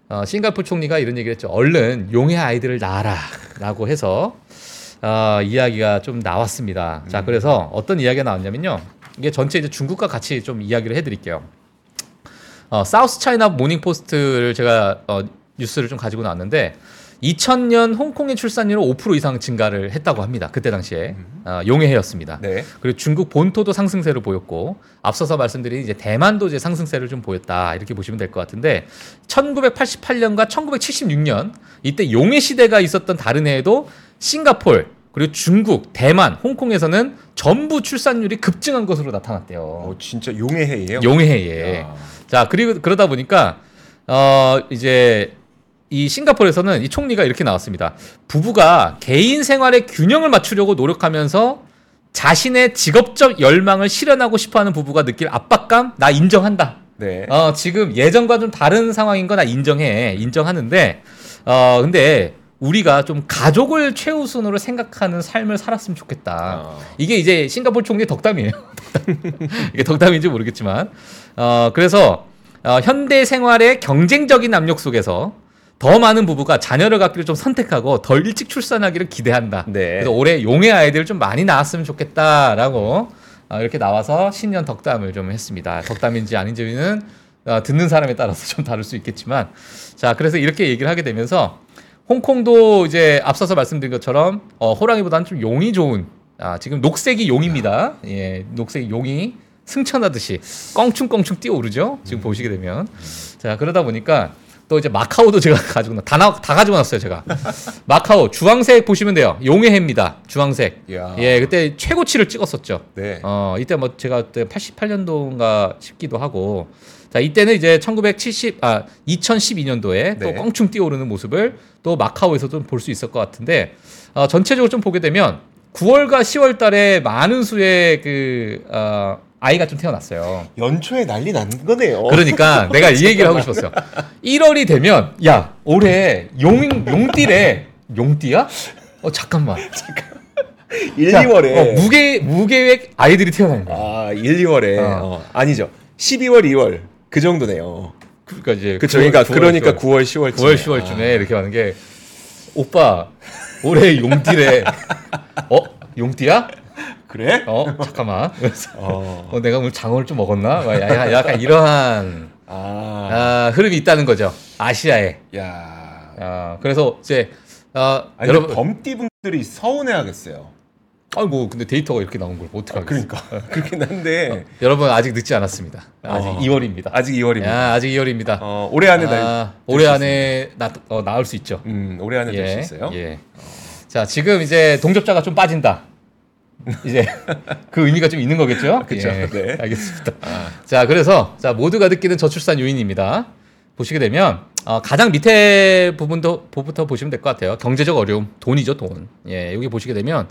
Speaker 3: 어, 싱가포르 총리가 이런 얘기를 했죠. 얼른 용의 아이들을 낳아라라고 해서 어, 이야기가 좀 나왔습니다. 자, 그래서 어떤 이야기가 나왔냐면요. 이게 전체 이제 중국과 같이 좀 이야기를 해드릴게요. 어, South China Morning Post를 제가 어, 뉴스를 좀 가지고 나왔는데 2000년 홍콩의 출산율은 5% 이상 증가를 했다고 합니다. 그때 당시에 어, 용의 해였습니다.
Speaker 2: 네.
Speaker 3: 그리고 중국 본토도 상승세를 보였고 앞서서 말씀드린 이제 대만도 이제 상승세를 좀 보였다 이렇게 보시면 될 것 같은데 1988년과 1976년 이때 용해 시대가 있었던 다른 해에도 싱가폴 그리고 중국, 대만, 홍콩에서는 전부 출산율이 급증한 것으로 나타났대요.
Speaker 2: 어, 진짜 용의 해예요.
Speaker 3: 용해에.
Speaker 2: 야.
Speaker 3: 자 그리고 그러다 보니까 어 이제 이 싱가포르에서는 이 총리가 이렇게 나왔습니다. 부부가 개인 생활의 균형을 맞추려고 노력하면서 자신의 직업적 열망을 실현하고 싶어하는 부부가 느낄 압박감 나 인정한다.
Speaker 2: 네.
Speaker 3: 어 지금 예전과 좀 다른 상황인 거 나 인정해 인정하는데 어 근데 우리가 좀 가족을 최우선으로 생각하는 삶을 살았으면 좋겠다.
Speaker 2: 아.
Speaker 3: 이게 이제 싱가포르 총리의 덕담이에요. 덕담. <laughs> 이게 덕담인지 모르겠지만, 어, 그래서 어, 현대 생활의 경쟁적인 압력 속에서 더 많은 부부가 자녀를 갖기를 좀 선택하고 덜 일찍 출산하기를 기대한다.
Speaker 2: 네.
Speaker 3: 그래서 올해 용의 아이들 좀 많이 낳았으면 좋겠다라고 어, 이렇게 나와서 신년 덕담을 좀 했습니다. 덕담인지 아닌지는 어, 듣는 사람에 따라서 <laughs> 좀 다를 수 있겠지만, 자 그래서 이렇게 얘기를 하게 되면서 홍콩도 이제 앞서서 말씀드린 것처럼 어, 호랑이보다는 좀 용이 좋은 아, 지금 녹색이 용입니다. 예, 녹색 용이 승천하듯이 껑충껑충 뛰어오르죠. 지금 보시게 되면 자 그러다 보니까 또 이제 마카오도 제가 <laughs> 가지고 나, 다, 나, 다 가지고 났어요 제가 마카오 주황색 보시면 돼요 용의 해입니다 주황색
Speaker 2: 이야.
Speaker 3: 예 그때 최고치를 찍었었죠
Speaker 2: 네.
Speaker 3: 어 이때 뭐 제가 그때 88년도인가 싶기도 하고 자 이때는 이제 1970 아 2012년도에 또
Speaker 2: 네.
Speaker 3: 껑충 뛰어오르는 모습을 또 마카오에서 좀 볼 수 있을 것 같은데 어, 전체적으로 좀 보게 되면 9월과 10월 달에 많은 수의 그 어, 아이가 좀 태어났어요.
Speaker 2: 연초에 난리 난 거네요.
Speaker 3: 그러니까 내가 이 얘기를 하고 <laughs> 싶었어요. 1월이 되면 야 올해 용 용띠래 용띠야? 어 잠깐만.
Speaker 2: 1,
Speaker 3: 자,
Speaker 2: 2월에
Speaker 3: 어, 무계 무계획 아이들이 태어나는 거야.
Speaker 2: 아, 1, 2월에
Speaker 3: 어.
Speaker 2: 어, 아니죠. 12월, 2월 그 정도네요.
Speaker 3: 그러니까 이제
Speaker 2: 그쵸.
Speaker 3: 9월,
Speaker 2: 그러니까
Speaker 3: 9월,
Speaker 2: 그러니까
Speaker 3: 10월.
Speaker 2: 9월, 10월
Speaker 3: 9월 10월쯤에 이렇게 하는 게 오빠 올해 용띠래. <laughs> 어 용띠야?
Speaker 2: 그래?
Speaker 3: 어 잠깐만.
Speaker 2: 어.
Speaker 3: 어, 내가 오늘 장어를 좀 먹었나? 막 약간, 약간 이러한
Speaker 2: 아.
Speaker 3: 아, 흐름이 있다는 거죠. 아시아에.
Speaker 2: 야.
Speaker 3: 아, 그래서 이제 아,
Speaker 2: 아니,
Speaker 3: 여러분
Speaker 2: 범띠 분들이 서운해하겠어요.
Speaker 3: 아니 뭐 근데 데이터가 이렇게 나온 걸 어떻게
Speaker 2: 아,
Speaker 3: 하겠어요?
Speaker 2: 그러니까 <laughs> 그렇긴 한데
Speaker 3: 여러분 아직 늦지 않았습니다. 아직
Speaker 2: 어.
Speaker 3: 2월입니다.
Speaker 2: 아직 2월입니다.
Speaker 3: 야, 아직 2월입니다.
Speaker 2: 어, 올해 안에 날
Speaker 3: 아, 올해 안에 나, 어, 나올 수 있죠.
Speaker 2: 음, 올해 안에 될수 있어요.
Speaker 3: 예. 자, 지금 이제 동접자가 좀 빠진다. 이제 <laughs> 그 의미가 좀 있는 거겠죠?
Speaker 2: 그쵸.
Speaker 3: 예,
Speaker 2: 네. <laughs>
Speaker 3: 알겠습니다. 자, 그래서 자 모두가 느끼는 저출산 요인입니다. 보시게 되면 어, 가장 밑에 부분도 부부터 보시면 될 것 같아요. 경제적 어려움, 돈이죠, 돈. 예, 여기 보시게 되면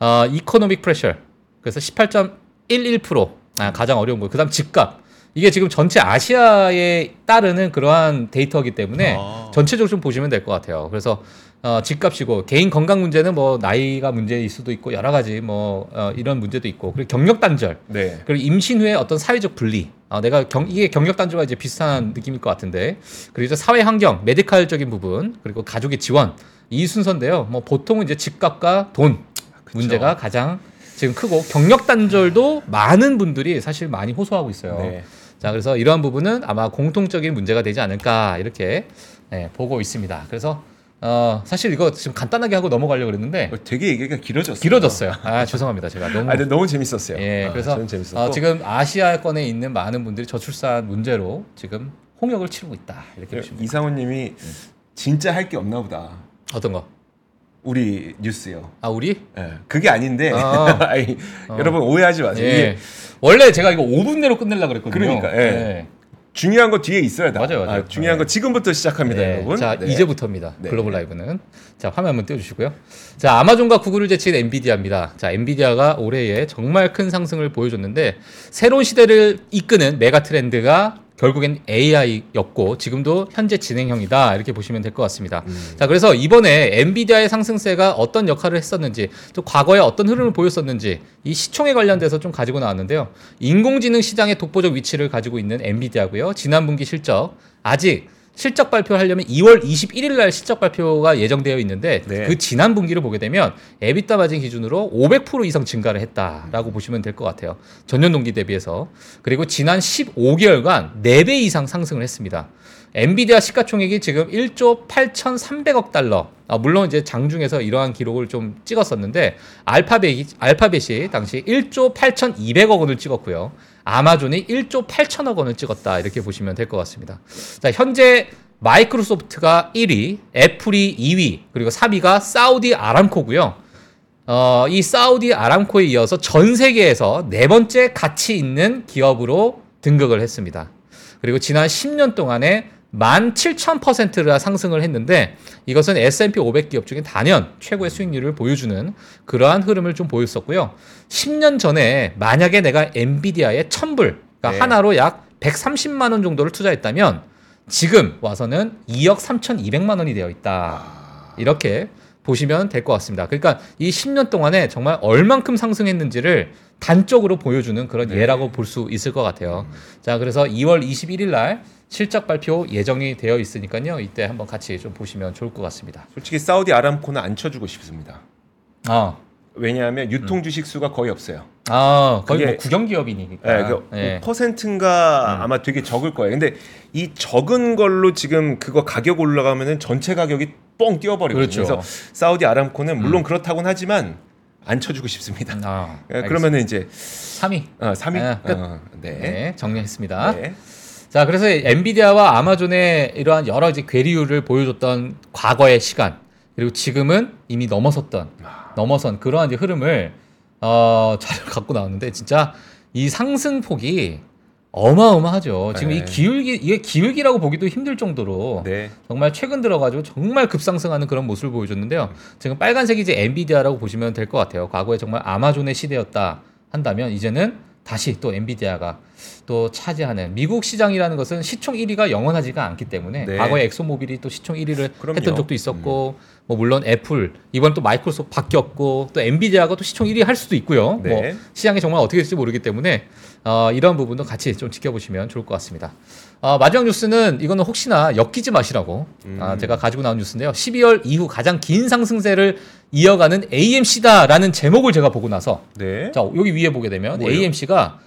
Speaker 3: 어, economic pressure. 그래서 18.11% 아, 가장 어려운 거예요. 그다음 집값. 이게 지금 전체 아시아에 따르는 그러한 데이터이기 때문에
Speaker 2: 아.
Speaker 3: 전체적으로 좀 보시면 될 것 같아요. 그래서 어, 집값이고 개인 건강 문제는 뭐 나이가 문제일 수도 있고 여러 가지 뭐 어, 이런 문제도 있고 그리고 경력 단절
Speaker 2: 네.
Speaker 3: 그리고 임신 후에 어떤 사회적 분리. 아, 내가 경, 이게 경력 단절과 이제 비슷한 느낌일 것 같은데. 그리고 이제 사회 환경, 메디칼적인 부분, 그리고 가족의 지원. 이 순서인데요. 뭐 보통은 이제 집값과 돈
Speaker 2: 그쵸.
Speaker 3: 문제가 가장 지금 크고 경력 단절도 많은 분들이 사실 많이 호소하고 있어요.
Speaker 2: 네.
Speaker 3: 자, 그래서 이러한 부분은 아마 공통적인 문제가 되지 않을까 이렇게 네, 보고 있습니다. 그래서 어, 사실 이거 지금 간단하게 하고 넘어가려고 그랬는데
Speaker 2: 어, 되게 얘기가 길어졌어요.
Speaker 3: 길어졌어요. 아, 죄송합니다. 제가 너무
Speaker 2: 아, 근데 너무 재밌었어요.
Speaker 3: 예,
Speaker 2: 아,
Speaker 3: 그래서
Speaker 2: 재밌었고.
Speaker 3: 어, 지금 아시아권에 있는 많은 분들이 저출산 문제로 지금 홍역을 치르고 있다 이렇게 보시면 돼요.
Speaker 2: 이상훈 님이 진짜 할 게 없나 보다.
Speaker 3: 어떤 거?
Speaker 2: 우리 뉴스요.
Speaker 3: 아 우리?
Speaker 2: 예, 그게 아닌데
Speaker 3: 아. <laughs>
Speaker 2: 아니, 여러분 오해하지 마세요.
Speaker 3: 예. 원래 제가 이거 5분 내로 끝내려 그랬거든요.
Speaker 2: 그러니까, 예. 중요한 거 뒤에 있어야 돼.
Speaker 3: 맞아요, 맞아요.
Speaker 2: 아, 중요한 거 지금부터 시작합니다,
Speaker 3: 네.
Speaker 2: 여러분.
Speaker 3: 자
Speaker 2: 네.
Speaker 3: 이제부터입니다.
Speaker 2: 네.
Speaker 3: 글로벌 라이브는 자 화면 한번 띄워주시고요. 자 아마존과 구글을 제친 엔비디아입니다. 자 엔비디아가 올해에 정말 큰 상승을 보여줬는데 새로운 시대를 이끄는 메가 트렌드가 결국엔 AI였고 지금도 현재 진행형이다 이렇게 보시면 될 것 같습니다.
Speaker 2: 음.
Speaker 3: 자 그래서 이번에 엔비디아의 상승세가 어떤 역할을 했었는지 또 과거에 어떤 흐름을 보였었는지 이 시총에 관련돼서 좀 가지고 나왔는데요. 인공지능 시장의 독보적 위치를 가지고 있는 엔비디아고요. 지난 분기 실적 아직 실적 발표하려면 2월 21일 날 실적 발표가 예정되어 있는데
Speaker 2: 네.
Speaker 3: 그 지난 분기를 보게 되면 에비타 마진 기준으로 500% 이상 증가를 했다라고 보시면 될 것 같아요. 전년 동기 대비해서. 그리고 지난 15개월간 4배 이상 상승을 했습니다. 엔비디아 시가총액이 지금 1조 8,300억 달러. 아, 물론 이제 장중에서 이러한 기록을 좀 찍었었는데 알파벳이 알파벳이 당시 1조 8,200억 원을 찍었고요. 아마존이 1조 8천억 원을 찍었다. 이렇게 보시면 될 것 같습니다. 자, 현재 마이크로소프트가 1위, 애플이 2위, 그리고 3위가 사우디 아람코고요. 어, 이 사우디 아람코에 이어서 전 세계에서 네 번째 가치 있는 기업으로 등극을 했습니다. 그리고 지난 10년 동안에 17,000%나 상승을 했는데 이것은 S&P 500 기업 중에 단연 최고의 수익률을 보여주는 그러한 흐름을 좀 보였었고요. 10년 전에 만약에 내가 엔비디아에 1000불, 그러니까
Speaker 2: 네.
Speaker 3: 하나로 약 130만 원 정도를 투자했다면 지금 와서는 2억 3,200만 원이 되어 있다. 이렇게 보시면 될 것 같습니다. 그러니까 이 10년 동안에 정말 얼만큼 상승했는지를 단적으로 보여주는 그런
Speaker 2: 네.
Speaker 3: 예라고 볼 수 있을 것 같아요. 자, 그래서 2월 21일 날 실적 발표 예정이 되어 있으니까요. 이때 한번 같이 좀 보시면 좋을 것 같습니다.
Speaker 2: 솔직히 사우디 아람코는 안 쳐주고 싶습니다.
Speaker 3: 아,
Speaker 2: 왜냐하면 유통 주식 수가 거의 없어요.
Speaker 3: 아 거의
Speaker 2: 그게-
Speaker 3: 뭐 국영 기업이니까.
Speaker 2: 네, 그
Speaker 3: 네.
Speaker 2: 퍼센트인가
Speaker 3: 음.
Speaker 2: 아마 되게 적을 거예요. 근데 이 적은 걸로 지금 그거 가격 올라가면은 전체 가격이 뻥 뛰어버리거든요.
Speaker 3: 그렇죠.
Speaker 2: 그래서 사우디 아람코는 물론
Speaker 3: 음.
Speaker 2: 그렇다고는 하지만 안 쳐주고 싶습니다.
Speaker 3: 아, <laughs>
Speaker 2: 예, 그러면은 이제
Speaker 3: 3위.
Speaker 2: 어, 3위
Speaker 3: 아, 끝.
Speaker 2: 네.
Speaker 3: 네, 정리했습니다.
Speaker 2: 네.
Speaker 3: 자, 그래서 엔비디아와 아마존의 이러한 여러 가지 괴리율을 보여줬던 과거의 시간 그리고 지금은 이미 넘어섰던
Speaker 2: 아.
Speaker 3: 넘어선 그러한 이제 흐름을 어, <laughs> 자료를 갖고 나왔는데 진짜 이 상승폭이 어마어마하죠. 지금 이
Speaker 2: 네.
Speaker 3: 기울기 이게 기울기라고 보기도 힘들 정도로
Speaker 2: 네.
Speaker 3: 정말 최근 들어가지고 정말 급상승하는 그런 모습을 보여줬는데요. 지금 빨간색이 이제 엔비디아라고 보시면 될 것 같아요. 과거에 정말 아마존의 시대였다 한다면 이제는 다시 또 엔비디아가 또 차지하는 미국 시장이라는 것은 시총 1위가 영원하지가 않기 때문에
Speaker 2: 네.
Speaker 3: 과거에 엑슨모빌이 또 시총 1위를
Speaker 2: 그럼요.
Speaker 3: 했던 적도 있었고 뭐 물론 애플 이번 또 마이크로소프트 바뀌었고 또 엔비디아가 또 시총 1위 할 수도 있고요.
Speaker 2: 네.
Speaker 3: 뭐 시장이 정말 어떻게 될지 모르기 때문에 어, 이런 부분도 같이 좀 지켜보시면 좋을 것 같습니다. 어, 마지막 뉴스는 이거는 혹시나 엮이지 마시라고 아,
Speaker 2: 음.
Speaker 3: 제가 가지고 나온 뉴스인데요. 12월 이후 가장 긴 상승세를 이어가는 AMC다라는 제목을 제가 보고 나서
Speaker 2: 네.
Speaker 3: 자 여기 위에 보게 되면
Speaker 2: 뭐예요?
Speaker 3: AMC가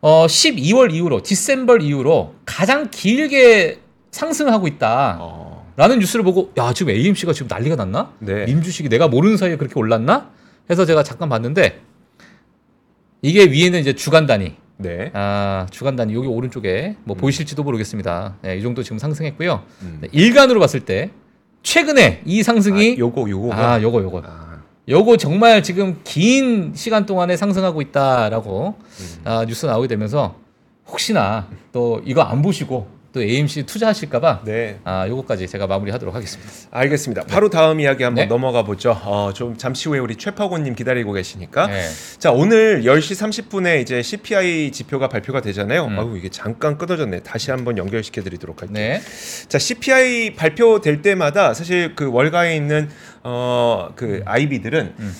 Speaker 3: 어, 12월 이후로 디셈버 이후로 가장 길게 상승하고 있다.
Speaker 2: 어,
Speaker 3: 라는 뉴스를 보고 야 지금 AMC가 지금 난리가 났나?
Speaker 2: 네.
Speaker 3: 림 주식이 내가 모르는 사이에 그렇게 올랐나? 해서 제가 잠깐 봤는데 이게 위에는 이제 주간 단위
Speaker 2: 네.
Speaker 3: 아 주간 단위 여기 오른쪽에 뭐 보이실지도 모르겠습니다. 네, 이 정도 지금 상승했고요.
Speaker 2: 음.
Speaker 3: 네, 일간으로 봤을 때 최근에 이 상승이
Speaker 2: 아, 요거 요거.
Speaker 3: 아 요거 요거
Speaker 2: 아,
Speaker 3: 요거 정말 지금 긴 시간 동안에 상승하고 있다라고
Speaker 2: 음.
Speaker 3: 아, 뉴스 나오게 되면서 혹시나 또 이거 안 보시고 또 AMC 투자하실까봐
Speaker 2: 네.
Speaker 3: 아 요거까지 제가 마무리하도록 하겠습니다.
Speaker 2: 알겠습니다. 바로 다음 이야기 한번
Speaker 3: 네.
Speaker 2: 넘어가 보죠. 어, 좀 잠시 후에 우리 최파고님 기다리고 계시니까.
Speaker 3: 네.
Speaker 2: 자 오늘 10시 30분에 이제 CPI 지표가 발표가 되잖아요.
Speaker 3: 음.
Speaker 2: 아유 이게 잠깐 끊어졌네. 다시 한번 연결시켜 드리도록 할게요.
Speaker 3: 네.
Speaker 2: 자 CPI 발표될 때마다 사실 그 월가에 있는 어 그 아이비들은
Speaker 3: 음.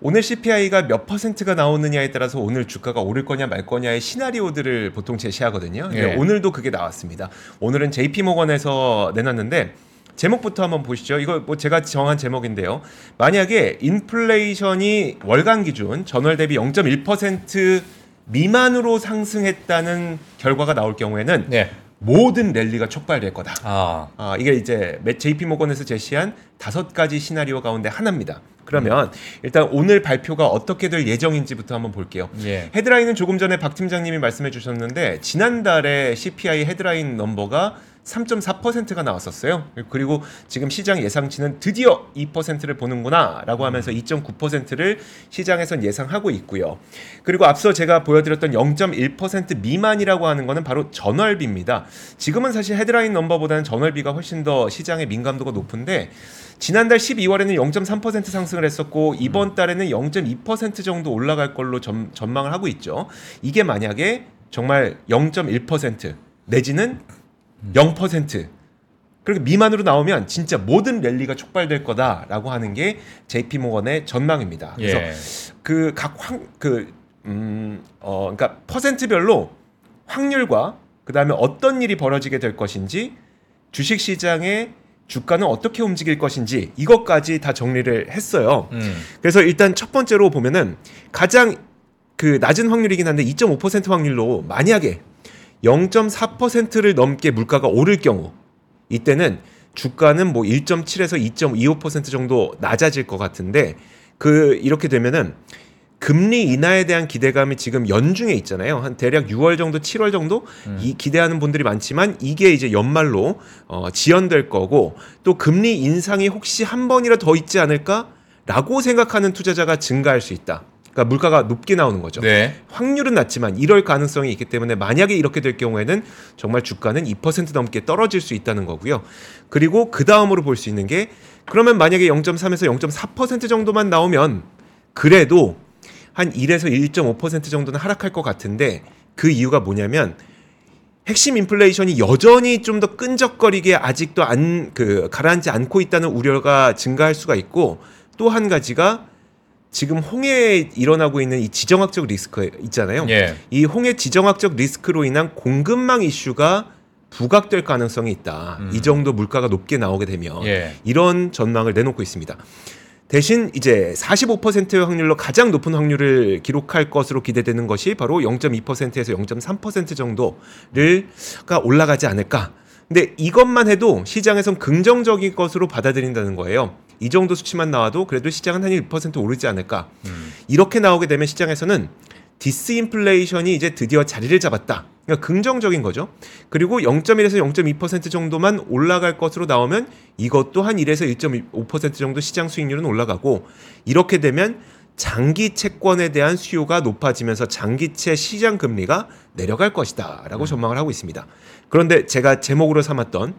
Speaker 2: 오늘 CPI가 몇 퍼센트가 나오느냐에 따라서 오늘 주가가 오를 거냐 말 거냐의 시나리오들을 보통 제시하거든요.
Speaker 3: 예.
Speaker 2: 오늘도 그게 나왔습니다. 오늘은 JP 모건에서 내놨는데 제목부터 한번 보시죠. 이거 뭐 제가 정한 제목인데요. 만약에 인플레이션이 월간 기준 전월 대비 0.1% 미만으로 상승했다는 결과가 나올 경우에는
Speaker 3: 네.
Speaker 2: 모든 랠리가 촉발될 거다.
Speaker 3: 아.
Speaker 2: 아, 이게 이제 JP 모건에서 제시한 다섯 가지 시나리오 가운데 하나입니다. 그러면 일단 오늘 발표가 어떻게 될 예정인지부터 한번 볼게요.
Speaker 3: 예.
Speaker 2: 헤드라인은 조금 전에 박 팀장님이 말씀해 주셨는데 지난달에 CPI 헤드라인 넘버가 3.4%가 나왔었어요. 그리고 지금 시장 예상치는 드디어 2%를 보는구나라고 하면서 2.9%를 시장에선 예상하고 있고요. 그리고 앞서 제가 보여드렸던 0.1% 미만이라고 하는 거는 바로 전월비입니다. 지금은 사실 헤드라인 넘버보다는 전월비가 훨씬 더 시장의 민감도가 높은데 지난달 12월에는 0.3% 상승을 했었고 이번 달에는 0.2% 정도 올라갈 걸로 전, 전망을 하고 있죠. 이게 만약에 정말 0.1% 내지는 0% 그렇게 미만으로 나오면 진짜 모든 랠리가 촉발될 거다라고 하는 게 JP 모건의 전망입니다. 그래서
Speaker 3: 예.
Speaker 2: 그각확그 음, 어, 그러니까 퍼센트별로 확률과 그 다음에 어떤 일이 벌어지게 될 것인지 주식 시장의 주가는 어떻게 움직일 것인지 이것까지 다 정리를 했어요.
Speaker 3: 음.
Speaker 2: 그래서 일단 첫 번째로 보면은 가장 그 낮은 확률이긴 한데 2.5% 확률로 만약에 0.4%를 넘게 물가가 오를 경우 이때는 주가는 뭐 1.7에서 2.25% 정도 낮아질 것 같은데 그 이렇게 되면은 금리 인하에 대한 기대감이 지금 연중에 있잖아요. 한 대략 6월 정도, 7월 정도 이 기대하는 분들이 많지만 이게 이제 연말로 어, 지연될 거고 또 금리 인상이 혹시 한 번이라 더 있지 않을까라고 생각하는 투자자가 증가할 수 있다. 그러니까 물가가 높게 나오는 거죠.
Speaker 3: 네.
Speaker 2: 확률은 낮지만 이럴 가능성이 있기 때문에 만약에 이렇게 될 경우에는 정말 주가는 2% 넘게 떨어질 수 있다는 거고요. 그리고 그 다음으로 볼 수 있는 게 그러면 만약에 0.3에서 0.4% 정도만 나오면 그래도 한 1에서 1.5% 정도는 하락할 것 같은데 그 이유가 뭐냐면 핵심 인플레이션이 여전히 좀 더 끈적거리게 아직도 안 그 가라앉지 않고 있다는 우려가 증가할 수가 있고 또 한 가지가 지금 홍해에 일어나고 있는 이 지정학적 리스크 있잖아요.
Speaker 3: 예.
Speaker 2: 이 홍해 지정학적 리스크로 인한 공급망 이슈가 부각될 가능성이 있다.
Speaker 3: 음.
Speaker 2: 이 정도 물가가 높게 나오게 되면
Speaker 3: 예.
Speaker 2: 이런 전망을 내놓고 있습니다. 대신 이제 45%의 확률로 가장 높은 확률을 기록할 것으로 기대되는 것이 바로 0.2%에서 0.3% 정도를가 올라가지 않을까. 근데 이것만 해도 시장에선 긍정적인 것으로 받아들인다는 거예요. 이 정도 수치만 나와도 그래도 시장은 한 1% 오르지 않을까.
Speaker 3: 음.
Speaker 2: 이렇게 나오게 되면 시장에서는 디스인플레이션이 이제 드디어 자리를 잡았다. 그러니까 긍정적인 거죠. 그리고 0.1에서 0.2% 정도만 올라갈 것으로 나오면 이것도 한 1에서 1.5% 정도 시장 수익률은 올라가고 이렇게 되면 장기 채권에 대한 수요가 높아지면서 장기채 시장 금리가 내려갈 것이다라고 전망을 하고 있습니다. 그런데 제가 제목으로 삼았던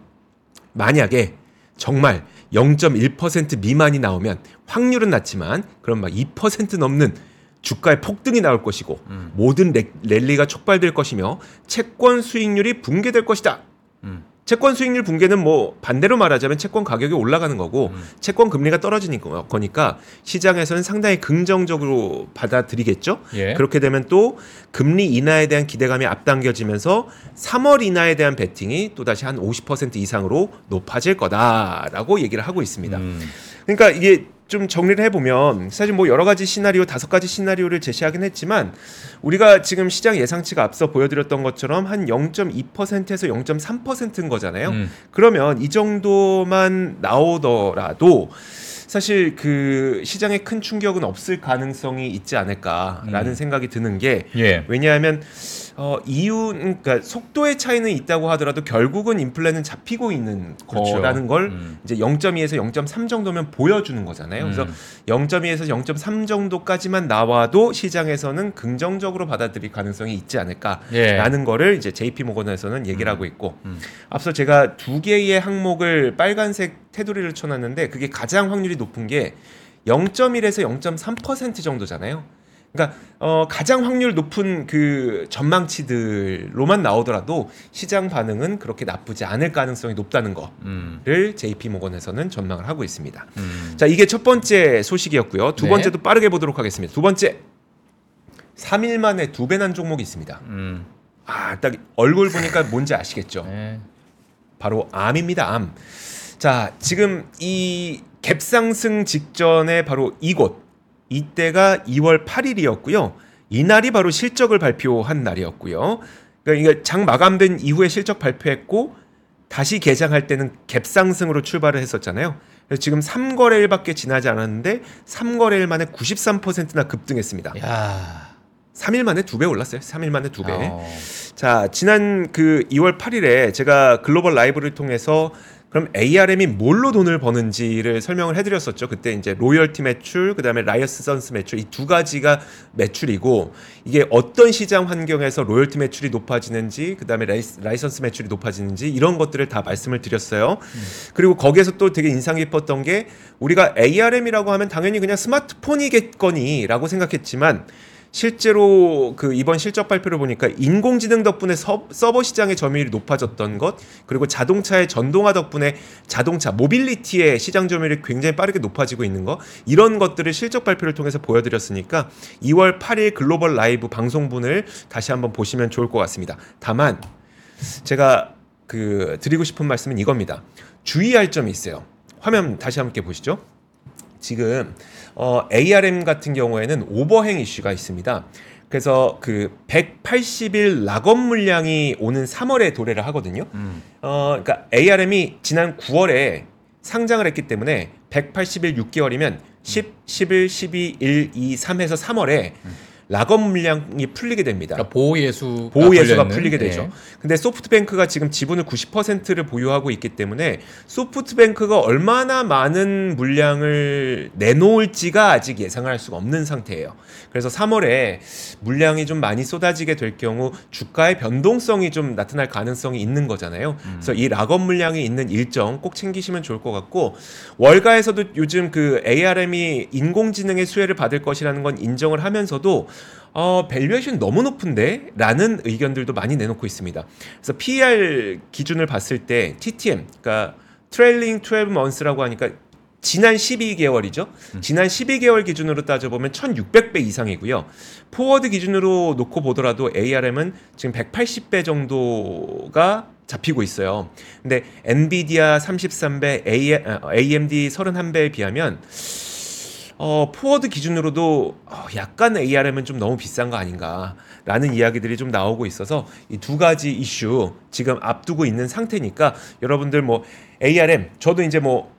Speaker 2: 만약에 정말 0.1% 미만이 나오면 확률은 낮지만 그럼 막 2% 넘는 주가의 폭등이 나올 것이고
Speaker 3: 음.
Speaker 2: 모든 렉- 랠리가 촉발될 것이며 채권 수익률이 붕괴될 것이다.
Speaker 3: 음.
Speaker 2: 채권 수익률 붕괴는 뭐 반대로 말하자면 채권 가격이 올라가는 거고
Speaker 3: 음.
Speaker 2: 채권 금리가 떨어지는 거- 거니까 시장에서는 상당히 긍정적으로 받아들이겠죠.
Speaker 3: 예.
Speaker 2: 그렇게 되면 또 금리 인하에 대한 기대감이 앞당겨지면서 3월 인하에 대한 베팅이 또 다시 한 50% 이상으로 높아질 거다라고 얘기를 하고 있습니다.
Speaker 3: 음.
Speaker 2: 그러니까 이게 좀 정리를 해보면 사실 뭐 여러 가지 시나리오 다섯 가지 시나리오를 제시하긴 했지만 우리가 지금 시장 예상치가 앞서 보여드렸던 것처럼 한 0.2%에서 0.3%인 거잖아요.
Speaker 3: 음.
Speaker 2: 그러면 이 정도만 나오더라도 사실 그 시장에 큰 충격은 없을 가능성이 있지 않을까라는
Speaker 3: 음.
Speaker 2: 생각이 드는 게
Speaker 3: 예.
Speaker 2: 왜냐하면 어 이유 그러니까 속도의 차이는 있다고 하더라도 결국은 인플레는 잡히고 있는
Speaker 3: 그렇죠.
Speaker 2: 거라는 걸
Speaker 3: 음.
Speaker 2: 이제 0.2에서 0.3 정도면 보여주는 거잖아요. 그래서
Speaker 3: 음.
Speaker 2: 0.2에서 0.3 정도까지만 나와도 시장에서는 긍정적으로 받아들일 가능성이 있지 않을까라는
Speaker 3: 예.
Speaker 2: 거를 이제 JP 모건에서는 얘기를 하고 있고
Speaker 3: 음.
Speaker 2: 앞서 제가 두 개의 항목을 빨간색 테두리를 쳐놨는데 그게 가장 확률이 높은 게 0.1에서 0.3% 정도잖아요. 그러니까 어, 가장 확률 높은 그 전망치들로만 나오더라도 시장 반응은 그렇게 나쁘지 않을 가능성이 높다는 거를
Speaker 3: 음.
Speaker 2: JP 모건에서는 전망을 하고 있습니다.
Speaker 3: 음.
Speaker 2: 자, 이게 첫 번째 소식이었고요. 두
Speaker 3: 네.
Speaker 2: 번째도 빠르게 보도록 하겠습니다. 두 번째. 3일 만에 두 배 난 종목이 있습니다.
Speaker 3: 음.
Speaker 2: 아, 딱 얼굴 보니까 뭔지 아시겠죠?
Speaker 3: 네.
Speaker 2: 바로 암입니다. 암. 자, 지금 이 갭상승 직전에 바로 이곳 이때가 2월 8일이었고요. 이날이 바로 실적을 발표한 날이었고요. 그러니까 장 마감된 이후에 실적 발표했고 다시 개장할 때는 갭상승으로 출발을 했었잖아요. 그래서 지금 3거래일밖에 지나지 않았는데 3거래일 만에 93%나 급등했습니다.
Speaker 3: 야.
Speaker 2: 3일 만에 두 배 올랐어요. 3일 만에 두 배.
Speaker 3: 어.
Speaker 2: 자, 지난 그 2월 8일에 제가 글로벌 라이브를 통해서 그럼 ARM이 뭘로 돈을 버는지를 설명을 해드렸었죠. 그때 이제 로열티 매출, 그 다음에 라이선스 매출 이 두 가지가 매출이고 이게 어떤 시장 환경에서 로열티 매출이 높아지는지, 그 다음에 라이선스 매출이 높아지는지 이런 것들을 다 말씀을 드렸어요. 그리고 거기에서 또 되게 인상 깊었던 게 우리가 ARM이라고 하면 당연히 그냥 스마트폰이겠거니라고 생각했지만 실제로 그 이번 실적 발표를 보니까 인공지능 덕분에 서, 서버 시장의 점유율이 높아졌던 것 그리고 자동차의 전동화 덕분에 자동차 모빌리티의 시장 점유율이 굉장히 빠르게 높아지고 있는 거 이런 것들을 실적 발표를 통해서 보여드렸으니까 2월 8일 글로벌 라이브 방송분을 다시 한번 보시면 좋을 것 같습니다. 다만 제가 그 드리고 싶은 말씀은 이겁니다. 주의할 점이 있어요. 화면 다시 함께 보시죠. 지금 어, ARM 같은 경우에는 오버행 이슈가 있습니다. 그래서 그 180일 락업 물량이 오는 3월에 도래를 하거든요.
Speaker 3: 음.
Speaker 2: 어, 그러니까 ARM이 지난 9월에 상장을 했기 때문에 180일 6개월이면 10, 11, 12, 1, 2, 3에서 3월에 락업 물량이 풀리게 됩니다.
Speaker 3: 그러니까 보호 예수
Speaker 2: 보호 예수가 풀리게 되죠. 근데 소프트뱅크가 지금 지분을 90%를 보유하고 있기 때문에 소프트뱅크가 얼마나 많은 물량을 내놓을지가 아직 예상할 수가 없는 상태예요. 그래서 3월에 물량이 좀 많이 쏟아지게 될 경우 주가의 변동성이 좀 나타날 가능성이 있는 거잖아요. 그래서 이 락업 물량이 있는 일정 꼭 챙기시면 좋을 것 같고 월가에서도 요즘 그 ARM이 인공지능의 수혜를 받을 것이라는 건 인정을 하면서도 어, valuation 너무 높은데? 라는 의견들도 많이 내놓고 있습니다. 그래서 PER 기준을 봤을 때 TTM, 그러니까 trailing 12 months라고 하니까 지난 12개월이죠. 지난 12개월 기준으로 따져보면 1600배 이상이고요. forward 기준으로 놓고 보더라도 ARM은 지금 180배 정도가 잡히고 있어요. 근데 엔비디아 33배, AMD 31배에 비하면 어, forward 기준으로도 어, 약간 ARM은 좀 너무 비싼 거 아닌가라는 이야기들이 좀 나오고 있어서 이 두 가지 이슈 지금 앞두고 있는 상태니까 여러분들 뭐 ARM 저도 이제 뭐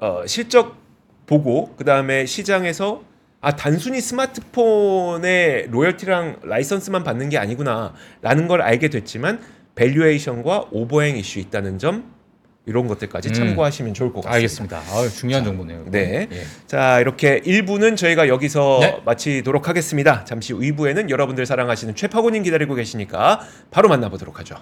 Speaker 2: 어, 실적 보고 그 다음에 시장에서 아 단순히 스마트폰의 로열티랑 라이선스만 받는 게 아니구나라는 걸 알게 됐지만 밸류에이션과 오버행 이슈 있다는 점 이런 것들까지
Speaker 3: 음.
Speaker 2: 참고하시면 좋을 것 같습니다.
Speaker 3: 알겠습니다. 아, 중요한 정보네요. 이거.
Speaker 2: 네.
Speaker 3: 예.
Speaker 2: 자 이렇게 1부는 저희가 여기서
Speaker 3: 네.
Speaker 2: 마치도록 하겠습니다. 잠시 후 2부에는 여러분들 사랑하시는 최파고님 기다리고 계시니까 바로 만나보도록 하죠.